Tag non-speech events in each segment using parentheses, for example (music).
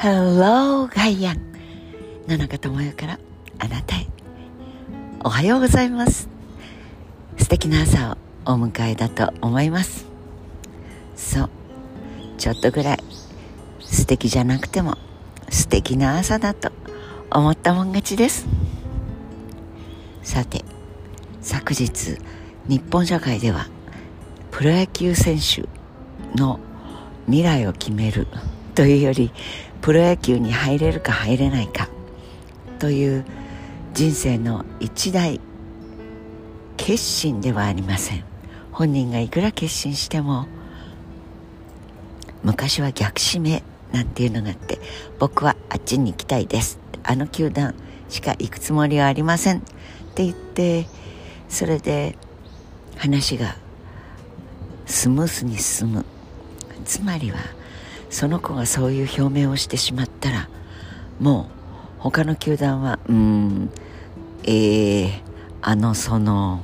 Hello ガイアン野中智代からあなたへ。おはようございます。素敵な朝をお迎えだと思います。そう。ちょっとぐらい素敵じゃなくても素敵な朝だと思ったもん勝ちです。さて昨日日本社会ではプロ野球選手の未来を決めるというよりプロ野球に入れるか入れないかという人生の一大決心ではありません。本人がいくら決心しても昔は逆指名なんていうのがあって僕はあっちに行きたいです。あの球団しか行くつもりはありません。って言ってそれで話がスムースに進む。つまりはその子がそういう表明をしてしまったらもう他の球団はうんえー、あのその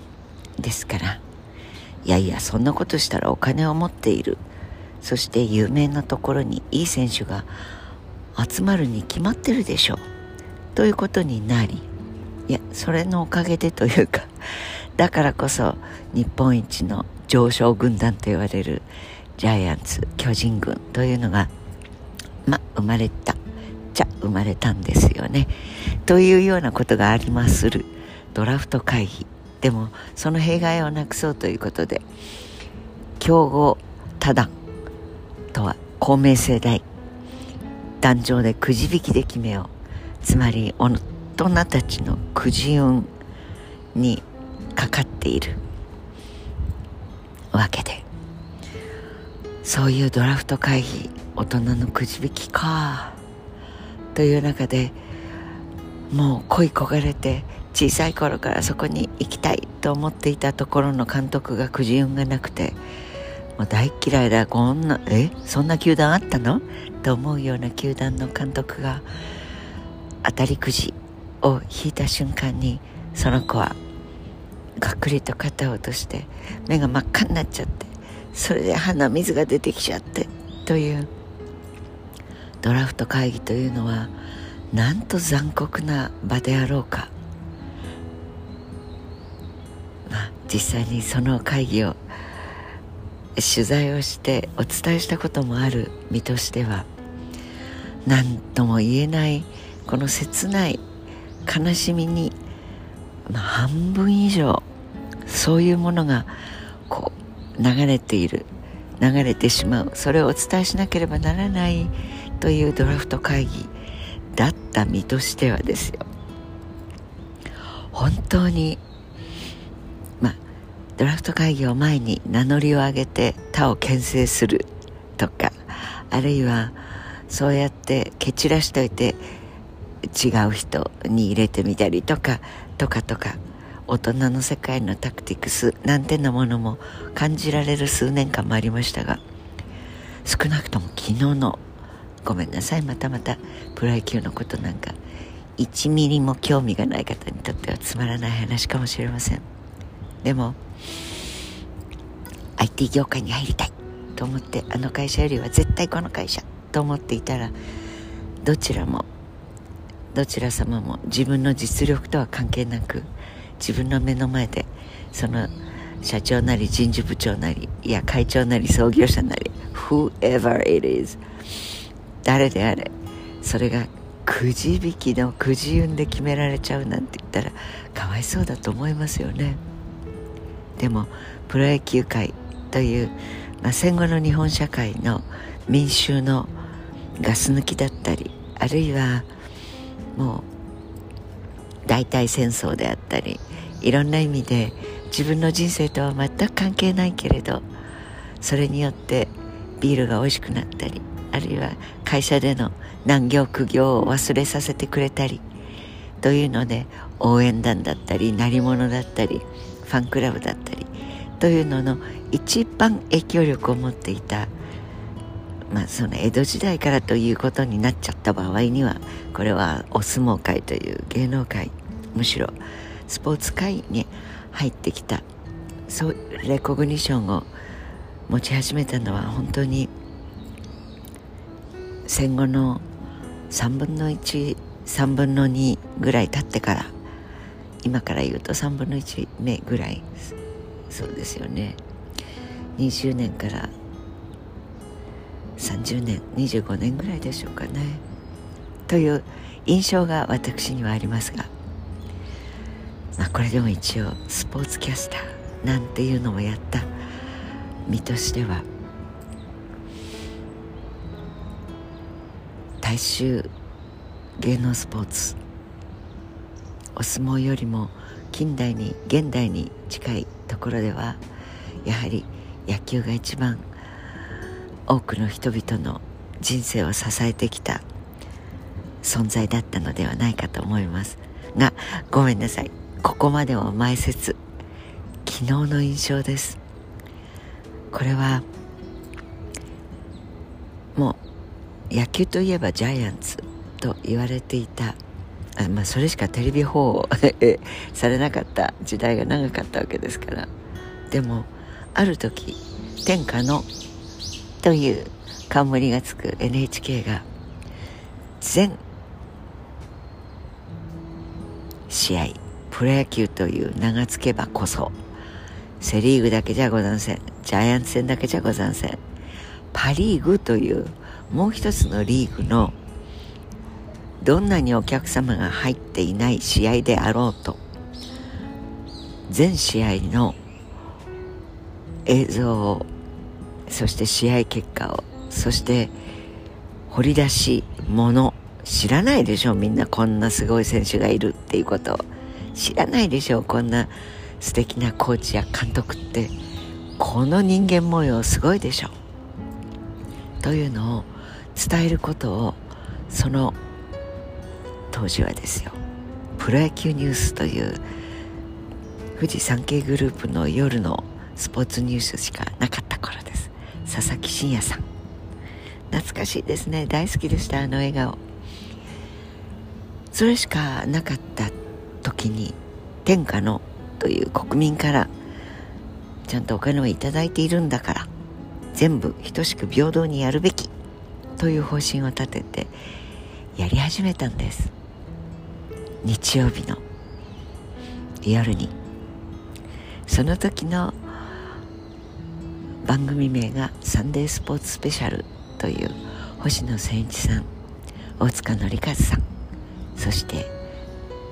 ですから。いやいやそんなことしたらお金を持っている。そして有名なところにいい選手が集まるに決まってるでしょう。ということになりいやそれのおかげでというかだからこそ日本一の上昇軍団と言われるジャイアンツ巨人軍というのがま生まれたじゃ生まれたんですよね。というようなことがありまするドラフト会議。でもその弊害をなくそうということで競合多段とは公明正大壇上でくじ引きで決めよう。つまり大人たちのくじ運にかかっているわけで。そういうドラフト会議大人のくじ引きか。という中でもう恋焦がれて小さい頃からそこに行きたいと思っていたところの監督がくじ運がなくてもう大嫌いだこんなえ？そんな球団あったの？と思うような球団の監督が当たりくじを引いた瞬間にその子はがっくりと肩を落として目が真っ赤になっちゃって。それで鼻水が出てきちゃってという。ドラフト会議というのはなんと残酷な場であろうか、まあ、実際にその会議を取材をしてお伝えしたこともある身としては何とも言えないこの切ない悲しみに、まあ、半分以上そういうものが流れている流れてしまう。それをお伝えしなければならないというドラフト会議だった身としてはですよ。本当にまあドラフト会議を前に名乗りを上げて他を牽制するとかあるいはそうやって蹴散らしといて違う人に入れてみたりとかとかとか大人の世界のタクティクスなんてなものも感じられる数年間もありましたが少なくとも昨日のごめんなさいまたまたプロ野球のことなんか1ミリも興味がない方にとってはつまらない話かもしれません。でも IT 業界に入りたいと思ってあの会社よりは絶対この会社と思っていたらどちらもどちら様も自分の実力とは関係なく自分の目の前でその社長なり人事部長なりいや会長なり創業者なり whoever it is 誰であれそれがくじ引きのくじ運で決められちゃうなんて言ったらかわいそうだと思いますよね。でもプロ野球界という、まあ、戦後の日本社会の民衆のガス抜きだったりあるいはもう大体戦争であったりいろんな意味で自分の人生とは全く関係ないけれどそれによってビールが美味しくなったりあるいは会社での難行苦行を忘れさせてくれたりというので応援団だったり鳴り物だったりファンクラブだったりというのの一番影響力を持っていたまあその江戸時代からということになっちゃった場合にはこれはお相撲界という芸能界むしろスポーツ界に入ってきたそうレコグニションを持ち始めたのは本当に戦後の3分の13分の2ぐらい経ってから今から言うと3分の1目ぐらいそうですよね。20年から30年25年ぐらいでしょうかね。という印象が私にはありますが、まあ、これでも一応スポーツキャスターなんていうのもやった身としては大衆芸能スポーツお相撲よりも近代に現代に近いところではやはり野球が一番多くの人々の人生を支えてきた存在だったのではないかと思います。がごめんなさい。ここまでは前説。昨日の印象です。これはもう野球といえばジャイアンツと言われていたあ、まあ、それしかテレビ放映 (laughs) されなかった時代が長かったわけですから。でもある時天下のという冠がつく NHK が全試合プロ野球という名が付けばこそセ・リーグだけじゃござんせんジャイアンツ戦だけじゃござんせんパ・リーグというもう一つのリーグのどんなにお客様が入っていない試合であろうと全試合の映像をそして試合結果を。そして掘り出し物。知らないでしょみんなこんなすごい選手がいるっていうこと知らないでしょこんな素敵なコーチや監督って。この人間模様すごいでしょというのを伝えることをその当時はですよ。プロ野球ニュースという富士山系グループの夜のスポーツニュースしかなかった。佐々木真也さん。懐かしいですね。大好きでしたあの笑顔。それしかなかった時に天下のという国民からちゃんとお金を頂いているんだから全部等しく平等にやるべきという方針を立ててやり始めたんです。日曜日の夜に。その時の番組名が「サンデースポーツスペシャル」という星野千一さん大塚紀和さんそして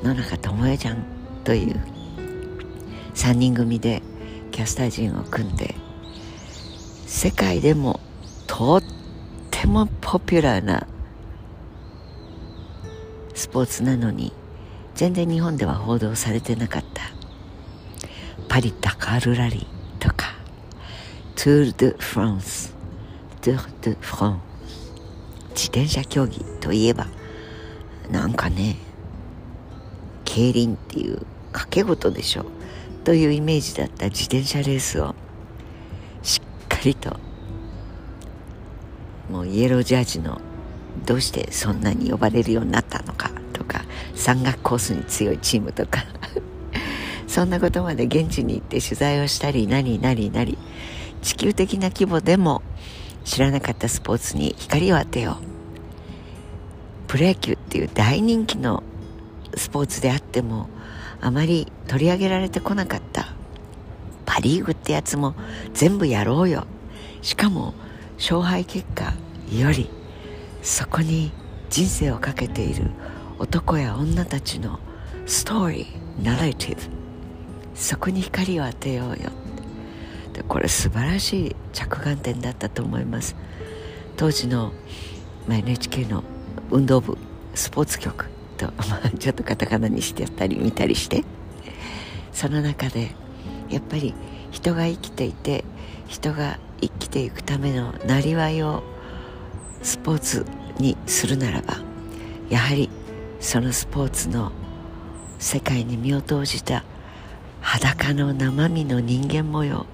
野中智恵ちゃんという3人組でキャスター陣を組んで世界でもとってもポピュラーなスポーツなのに全然日本では報道されてなかったパリ・ダカールラリートゥール・ド・フランストゥール・ド・フランス自転車競技といえばなんかね競輪っていう賭け事でしょ。というイメージだった自転車レースをしっかりともうイエロージャージのどうしてそんなに呼ばれるようになったのかとか山岳コースに強いチームとか。(laughs) そんなことまで現地に行って取材をしたり何なりなり地球的な規模でも知らなかったスポーツに光を当てよう。プロ野球っていう大人気のスポーツであってもあまり取り上げられてこなかった。パ・リーグってやつも全部やろうよ。しかも勝敗結果よりそこに人生をかけている男や女たちのストーリーナレティブ。そこに光を当てようよ。これ素晴らしい着眼点だったと思います。当時の、まあ、NHK の運動部スポーツ局と、(laughs) まあ、ちょっとカタカナにしてやったり見たりして。その中でやっぱり人が生きていて人が生きていくためのなりわいをスポーツにするならばやはりそのスポーツの世界に身を投じた裸の生身の人間模様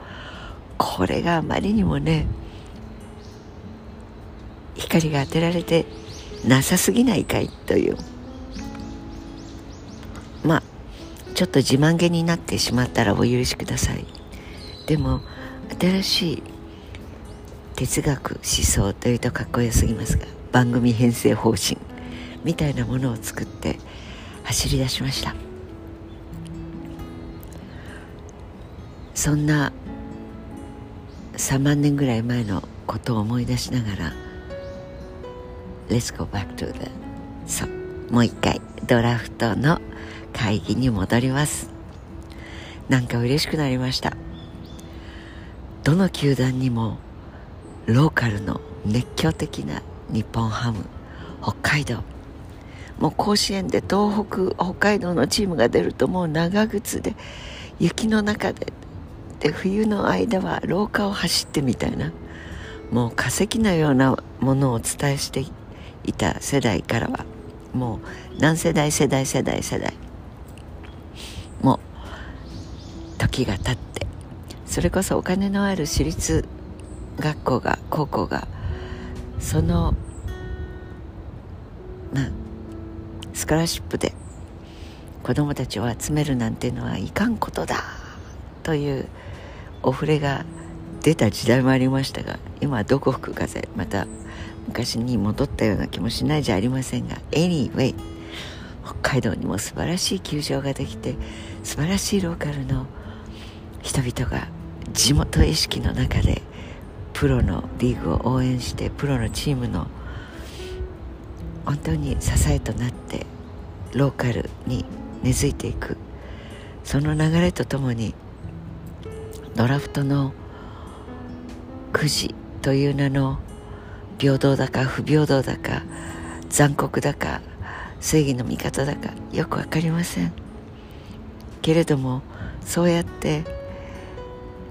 これがあまりにもね光が当てられてなさすぎないかいという。まあちょっと自慢げになってしまったらお許しください。でも新しい哲学思想というとかっこよすぎますが番組編成方針みたいなものを作って走り出しました。そんな3万年ぐらい前のことを思い出しながら Let's go back to the そうもう一回ドラフトの会議に戻ります。なんか嬉しくなりました。どの球団にもローカルの熱狂的な日本ハム北海道。もう甲子園で東北北海道のチームが出るともう長靴で雪の中でで冬の間は廊下を走ってみたいなもう化石のようなものをお伝えしていた世代からはもう何世代世代世代世代もう時が経ってそれこそお金のある私立学校が高校がそのまあスカラシップで子供たちを集めるなんていうのはいかんことだ。というお触れが出た時代もありましたが今はどこ吹く風また昔に戻ったような気もしないじゃありませんが Anyway 北海道にも素晴らしい球場ができて素晴らしいローカルの人々が地元意識の中でプロのリーグを応援してプロのチームの本当に支えとなってローカルに根付いていく。その流れとともにドラフトのくじという名の平等だか不平等だか残酷だか正義の味方だかよく分かりません。けれどもそうやって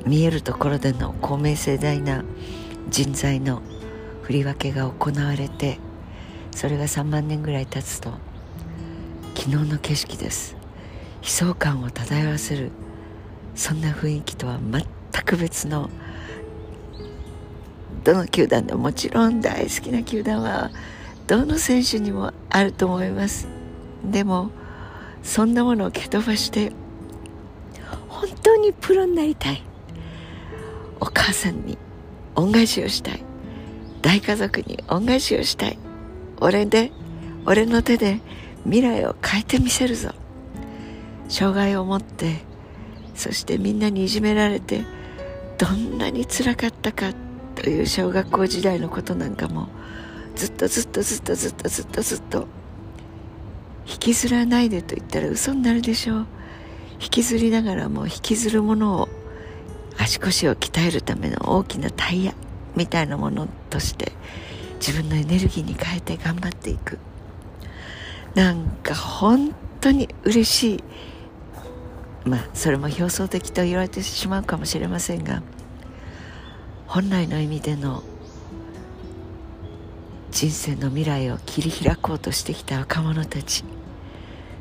見えるところでの公明正大な人材の振り分けが行われてそれが3万年ぐらい経つと昨日の景色です。悲壮感を漂わせるそんな雰囲気とは全く別のどの球団でももちろん大好きな球団はどの選手にもあると思います。でもそんなものを蹴飛ばして本当にプロになりたい。お母さんに恩返しをしたい。大家族に恩返しをしたい。俺で俺の手で未来を変えてみせるぞ。障害を持ってそしてみんなにいじめられてどんなにつらかったかという小学校時代のことなんかもずっとずっとずっとずっとずっとずっと引きずらないでと言ったら嘘になるでしょう。引きずりながらも引きずるものを足腰を鍛えるための大きなタイヤみたいなものとして自分のエネルギーに変えて頑張っていく。なんか本当に嬉しい。まあそれも表層的と言われてしまうかもしれませんが本来の意味での人生の未来を切り開こうとしてきた若者たち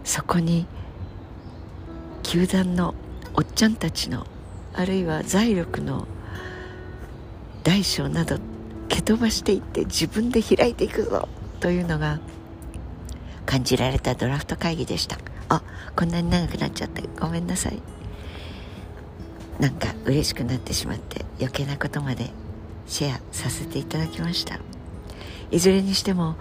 そこに球団のおっちゃんたちのあるいは財力の大小など蹴飛ばしていって自分で開いていくぞというのが感じられたドラフト会議でした。あこんなに長くなっちゃってごめんなさい。なんか嬉しくなってしまって余計なことまでシェアさせていただきました。いずれにしても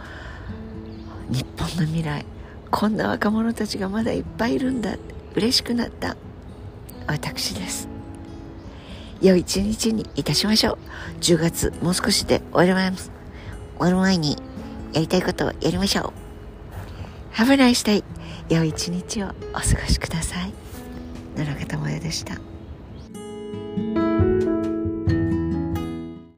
日本の未来こんな若者たちがまだいっぱいいるんだ。嬉しくなった。私です。良い一日にいたしましょう。10月もう少しで終わります。終わる前にやりたいことをやりましょう。Have a nice day. 良い一日をお過ごしください。野中智也でした。